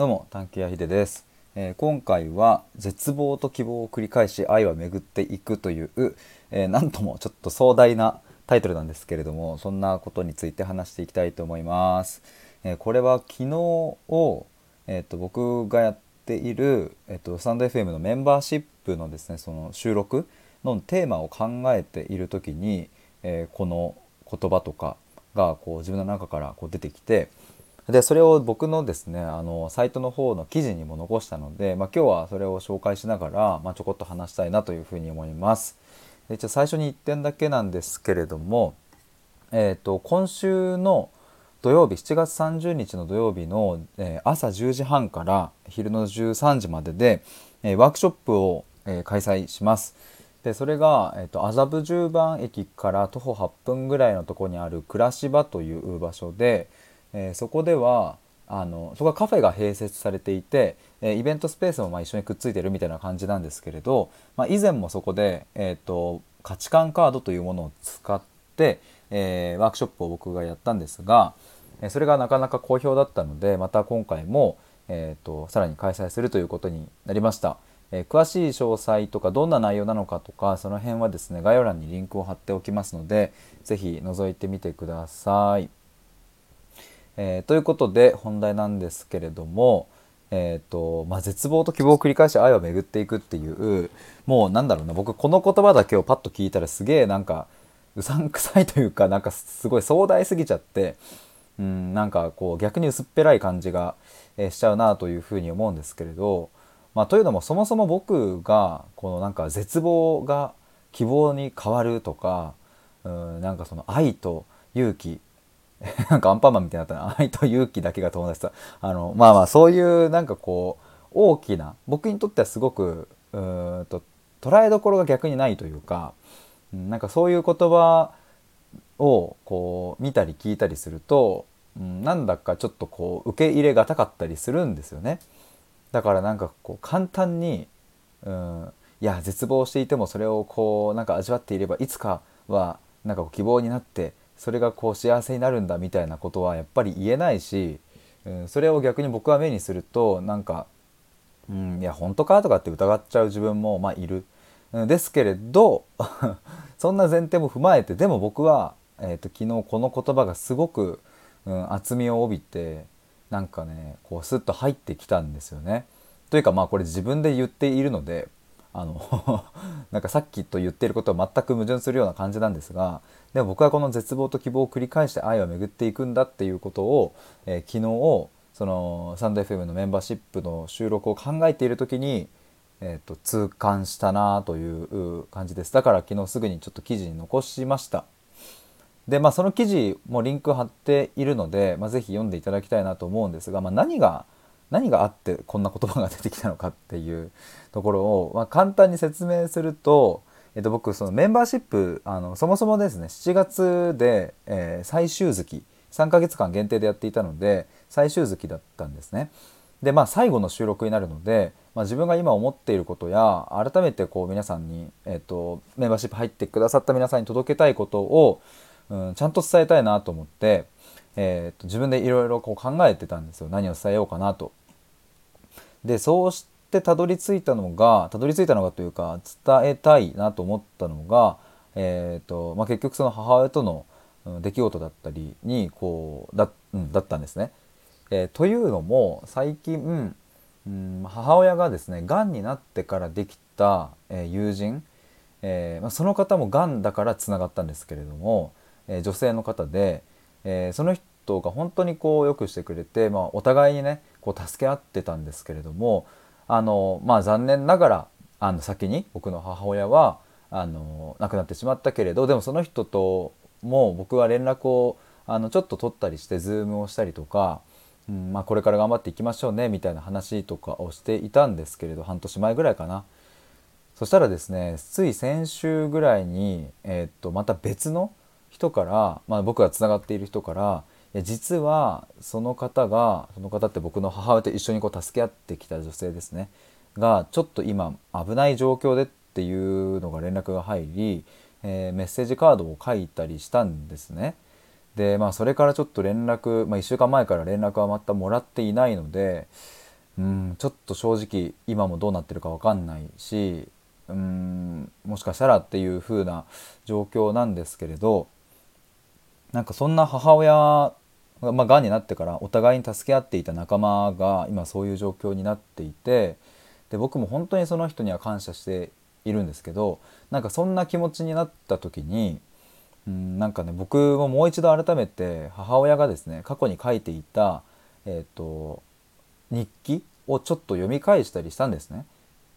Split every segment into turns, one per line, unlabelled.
どうも探検屋ひです、えー今回は絶望と希望を繰り返し愛は巡っていくという、えーなんともちょっと壮大なタイトルなんですけれどもそんなことについて話していきたいと思います、えーこれは昨日を、えー、と僕がやっている、えー、とスタンド FM のメンバーシップのですねその収録のテーマを考えている時に、えこの言葉とかがこう自分の中からこう出てきてでそれを僕のですねあのサイトの方の記事にも残したので、まあ、今日はそれを紹介しながら、まあ、ちょこっと話したいなというふうに思います。で一応最初に1点だけなんですけれども、えー、と今週の土曜日7月30日の土曜日の、えー朝10時半から昼の13時までで、えーワークショップを、えー開催します。でそれが、えー、と麻布十番駅から徒歩8分ぐらいのとこにある暮らし場という場所で、えーそこではあのそこはカフェが併設されていて、えーイベントスペースもまあ一緒にくっついてるみたいな感じなんですけれど、まあ、以前もそこで、えー、と価値観カードというものを使って、えーワークショップを僕がやったんですが、えそれがなかなか好評だったのでまた今回も、えー、とさらに開催するということになりました。え詳しい詳細とかどんな内容なのかとかその辺はですね概要欄にリンクを貼っておきますのでぜひ覗いてみてください。えーということで本題なんですけれども、えーとまあ、絶望と希望を繰り返し愛を巡っていくっていうもうなんだろうな僕この言葉だけをパッと聞いたらすげえなんかうさんくさいというかなんかすごい壮大すぎちゃってうんなんかこう逆に薄っぺらい感じが、えしちゃうなというふうに思うんですけれど、まあ、というのもそもそも僕がこのなんか絶望が希望に変わるとかうんなんかその愛と勇気 なんかアンパンマンみたいになったな 愛と勇気だけが友達だあのまあまあそういうなんかこう大きな僕にとってはすごくうんと捉えどころが逆にないというかなんかそういう言葉をこう見たり聞いたりすると、うん、なんだかちょっとこう受け入れがたかったりするんですよね。だからなんかこう簡単に、うん、いや絶望していてもそれをこうなんか味わっていればいつかはなんかこう希望になってそれがこう幸せになるんだみたいなことはやっぱり言えないし、うん、それを逆に僕は目にするとなんか、うん、いや本当かとかって疑っちゃう自分もまあいる。んですけれど そんな前提も踏まえてでも僕は、えー、と昨日この言葉がすごく、うん、厚みを帯びてなんかねこうスッと入ってきたんですよね。というかまあこれ自分で言っているのであの なんかさっきと言ってることは全く矛盾するような感じなんですがでも僕はこの絶望と希望を繰り返して愛は巡っていくんだっていうことを、えー昨日そのサンド FM のメンバーシップの収録を考えている時にえー、と痛感したなという感じです。だから昨日すぐにちょっと記事に残しました。でまあその記事もリンク貼っているので、まあ、ぜひ読んでいただきたいなと思うんですが、まあ、何が何があってこんな言葉が出てきたのかっていうところを、まあ、簡単に説明すると、えっと、僕そのメンバーシップあのそもそもですね7月で、えー最終月3ヶ月間限定でやっていたので最終月だったんですね。でまあ最後の収録になるので、まあ、自分が今思っていることや改めてこう皆さんに、えっとメンバーシップ入ってくださった皆さんに届けたいことを、うん、ちゃんと伝えたいなと思って、えっと自分でいろいろ考えてたんですよ何を伝えようかなと。でそうしてたどり着いたのがたどり着いたのがというか伝えたいなと思ったのが、えーとまあ、結局その母親との出来事だったりにこうだ,、うん、だったんですね。えーというのも最近、うん、母親がですねがんになってからできた、えー友人、えーまあ、その方もがんだからつながったんですけれども、え女性の方で、えその人が本当にこうよくしてくれて、まあ、お互いにねこう助け合ってたんですけれどもあの、まあ、残念ながらあの先に僕の母親はあの亡くなってしまったけれどでもその人とも僕は連絡をあのちょっと取ったりしてズームをしたりとか、うんまあ、これから頑張っていきましょうねみたいな話とかをしていたんですけれど半年前ぐらいかな。そしたらですねつい先週ぐらいに、えーっとまた別の人から、まあ、僕がつながっている人から実はその方がその方って僕の母親と一緒にこう助け合ってきた女性ですねがちょっと今危ない状況でっていうのが連絡が入り、えーメッセージカードを書いたりしたんですね。でまあそれからちょっと連絡、まあ、1週間前から連絡はまたもらっていないのでうんちょっと正直今もどうなってるか分かんないしうんもしかしたらっていう風な状況なんですけれどなんかそんな母親、まあ、がんになってからお互いに助け合っていた仲間が今そういう状況になっていてで僕も本当にその人には感謝しているんですけどなんかそんな気持ちになった時にうんなんかね僕ももう一度改めて母親がですね過去に書いていた、えーと、日記をちょっと読み返したりしたんですね。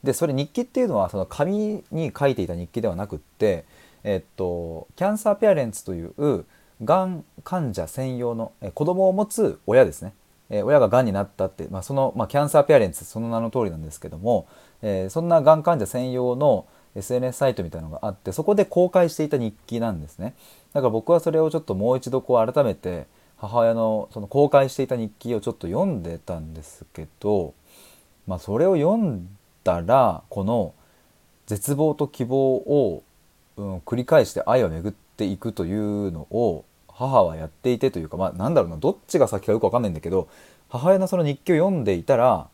でそれ日記っていうのはその紙に書いていた日記ではなくって、えっと、キャンサーペアレンツというがん患者専用の、え子供を持つ親ですね、え親ががんになったって、まあ、その、まあ、キャンサーペアレンツその名の通りなんですけども、えー、そんながん患者専用の SNS サイトみたいなのがあってそこで公開していた日記なんですね。だから僕はそれをちょっともう一度こう改めて母親のその公開していた日記をちょっと読んでたんですけど、まあ、それを読んだらこの絶望と希望を、うん、繰り返して愛を巡っていくというのを母はやっていてというかまあなんだろうなどっちが先かよく分かんないんだけど母親のその日記を読んでいたら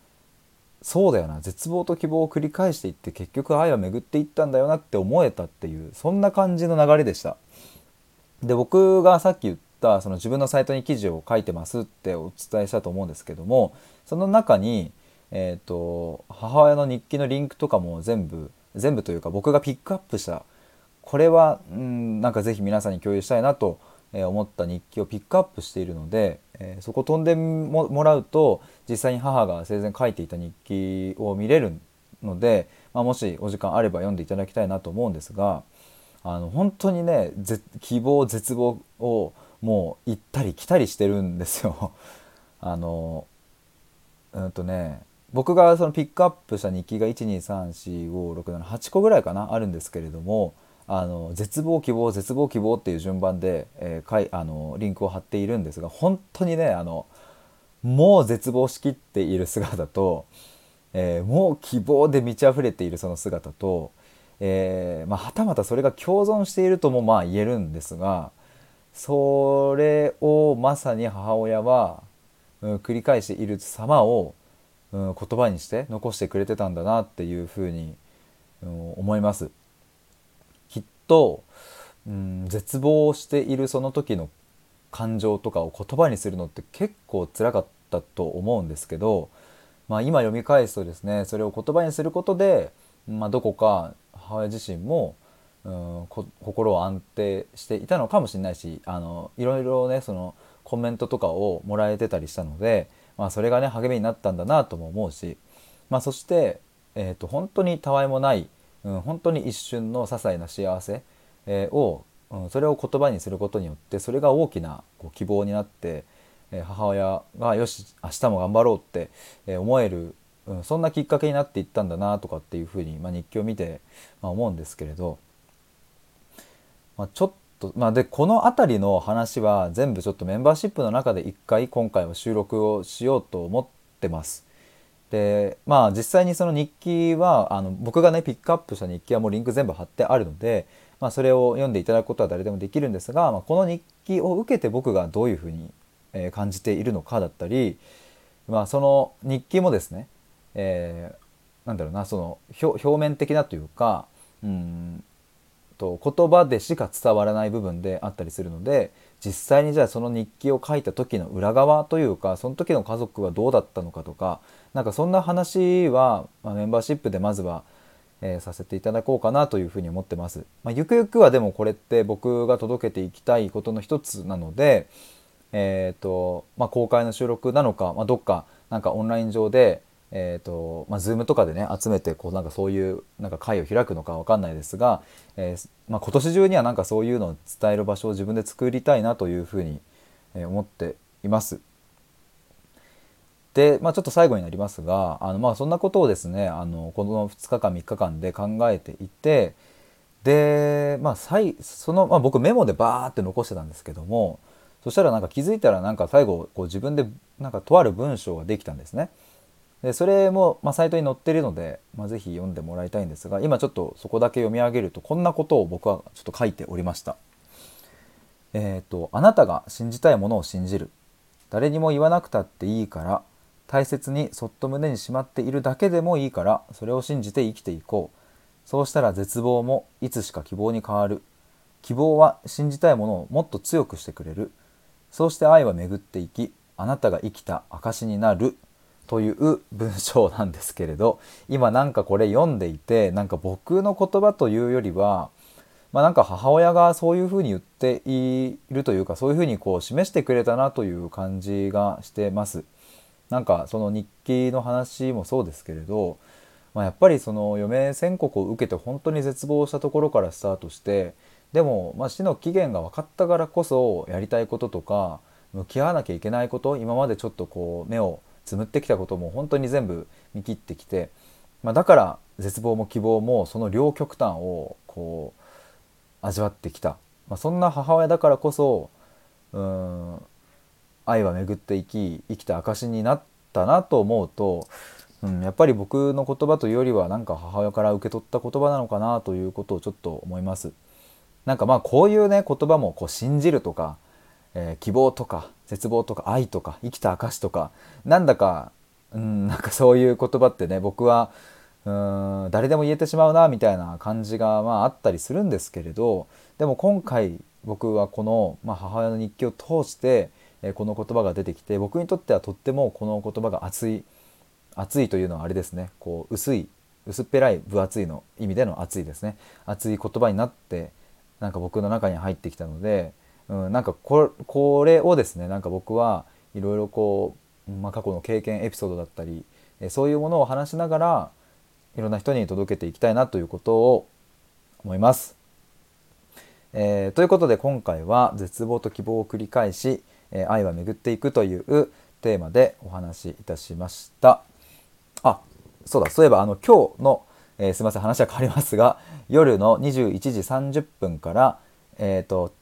そうだよな絶望と希望を繰り返していって結局愛は巡っていったんだよなって思えたっていうそんな感じの流れでした。で僕がさっき言ったその自分のサイトに記事を書いてますってお伝えしたと思うんですけどもその中に、えーと、母親の日記のリンクとかも全部全部というか僕がピックアップしたこれはうんなんか是非皆さんに共有したいなと思った日記をピックアップしているのでえー、そこ飛んでもらうと実際に母が生前書いていた日記を見れるので、まあ、もしお時間あれば読んでいただきたいなと思うんですがあの本当にね希望絶望をもう行ったり来たりしてるんですよ。あのうんとね僕がそのピックアップした日記が1234567 8個ぐらいかなあるんですけれどもあの絶望希望絶望希望っていう順番で、えー、かいあのリンクを貼っているんですが本当にねあのもう絶望しきっている姿と、えー、もう希望で満ち溢れているその姿と、えー、まあ、はたまたそれが共存しているともまあ言えるんですがそれをまさに母親は、うん、繰り返している様を、うん、言葉にして残してくれてたんだなっていうふうに、うん、思います。と、うん、絶望しているその時の感情とかを言葉にするのって結構辛かったと思うんですけど、まあ、今読み返すとですねそれを言葉にすることで、まあ、どこか母親自身も、うん、心を安定していたのかもしれないしあのいろいろねそのコメントとかをもらえてたりしたので、まあ、それがね励みになったんだなとも思うし、まあ、そして、えーと本当にたわいもないうん、本当に一瞬の些細な幸せ、え、を、うん、それを言葉にすることによってそれが大きなこう希望になって、え、母親がよし明日も頑張ろうって、え、思える、うん、そんなきっかけになっていったんだなとかっていうふうに、まあ、日記を見て、まあ、思うんですけれど、まあ、ちょっとまあ、でこの辺りの話は全部ちょっとメンバーシップの中で一回今回は収録をしようと思ってます。でまあ実際にその日記はあの僕がねピックアップした日記はもうリンク全部貼ってあるので、まあ、それを読んでいただくことは誰でもできるんですが、まあ、この日記を受けて僕がどういうふうに、感じているのかだったり、まあ、その日記もですね、えー、なんだろうなその表面的なというかうんと言葉でしか伝わらない部分であったりするので実際にじゃあその日記を書いた時の裏側というかその時の家族はどうだったのかとかなんかそんな話は、まあ、メンバーシップでまずは、えー、させていただこうかなというふうに思ってます。まあ、ゆくゆくはでもこれって僕が届けていきたいことの一つなので、えーとまあ、公開の収録なのか、まあ、どっかなんかオンライン上で、えーとまあ、Zoom とかでね集めてこうなんかそういうなんか会を開くのか分かんないですが、えーまあ、今年中にはなんかそういうのを伝える場所を自分で作りたいなというふうに思っています。で、まあ、ちょっと最後になりますがあの、まあ、そんなことをですねあのこの2日間3日間で考えていてで、まあ、その、まあ、僕メモでバーって残してたんですけどもそしたらなんか気づいたらなんか最後こう自分でなんかとある文章ができたんですね。でそれも、まあ、サイトに載ってるので、まあ、ぜひ読んでもらいたいんですが今ちょっとそこだけ読み上げるとこんなことを僕はちょっと書いておりました。えっ、ー、と「あなたが信じたいものを信じる」「誰にも言わなくたっていいから大切にそっと胸にしまっているだけでもいいからそれを信じて生きていこう。そうしたら絶望もいつしか希望に変わる。希望は信じたいものをもっと強くしてくれる。そうして愛は巡っていきあなたが生きた証になる。という文章なんですけれど今なんかこれ読んでいてなんか僕の言葉というよりはまあ、なんか母親がそういうふうに言っているというかそういうふうにこう示してくれたなという感じがしてます。なんかその日記の話もそうですけれど、まあ、やっぱりその余命宣告を受けて本当に絶望したところからスタートしてでもま死の期限が分かったからこそやりたいこととか向き合わなきゃいけないこと今までちょっとこう目をつむってきたことも本当に全部見切ってきて、まあ、だから絶望も希望もその両極端をこう味わってきた、まあ、そんな母親だからこそうん愛は巡っていき生きた証になったなと思うと、うん、やっぱり僕の言葉というよりはなんか母親から受け取った言葉なのかなということをちょっと思います。なんかまあこういうね言葉もこう信じるとか、えー、希望とか絶望とか愛とか生きた証とかなんだか、うん、なんかそういう言葉ってね僕はうん誰でも言えてしまうなみたいな感じがまああったりするんですけれどでも今回僕はこの、まあ、母親の日記を通してえこの言葉が出てきて僕にとってはとってもこの言葉が熱い熱いというのはあれですね。こう薄い薄っぺらい分厚いの意味での熱いですね。熱い言葉になってなんか僕の中に入ってきたので、うん、なんかこれをですねなんか僕はいろいろこう、まあ、過去の経験エピソードだったりそういうものを話しながらいろんな人に届けていきたいなということを思います。えー、ということで今回は絶望と希望を繰り返しえ愛は巡っていくというテーマでお話しいたしました。あ、そうだ、そういえばあの今日の、えー、すみません話は変わりますが、夜の21時30分から、えっ、ー、と、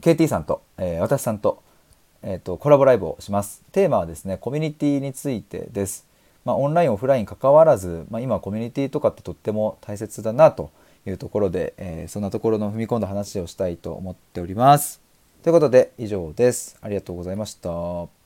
KT さんと、えー、私さんと、えーと、コラボライブをします。テーマはですね、コミュニティについてです。まあ、オンライン、オフライン関わらず、まあ、今コミュニティとかってとっても大切だなというところで、えー、そんなところの踏み込んだ話をしたいと思っております。ということで以上です。ありがとうございました。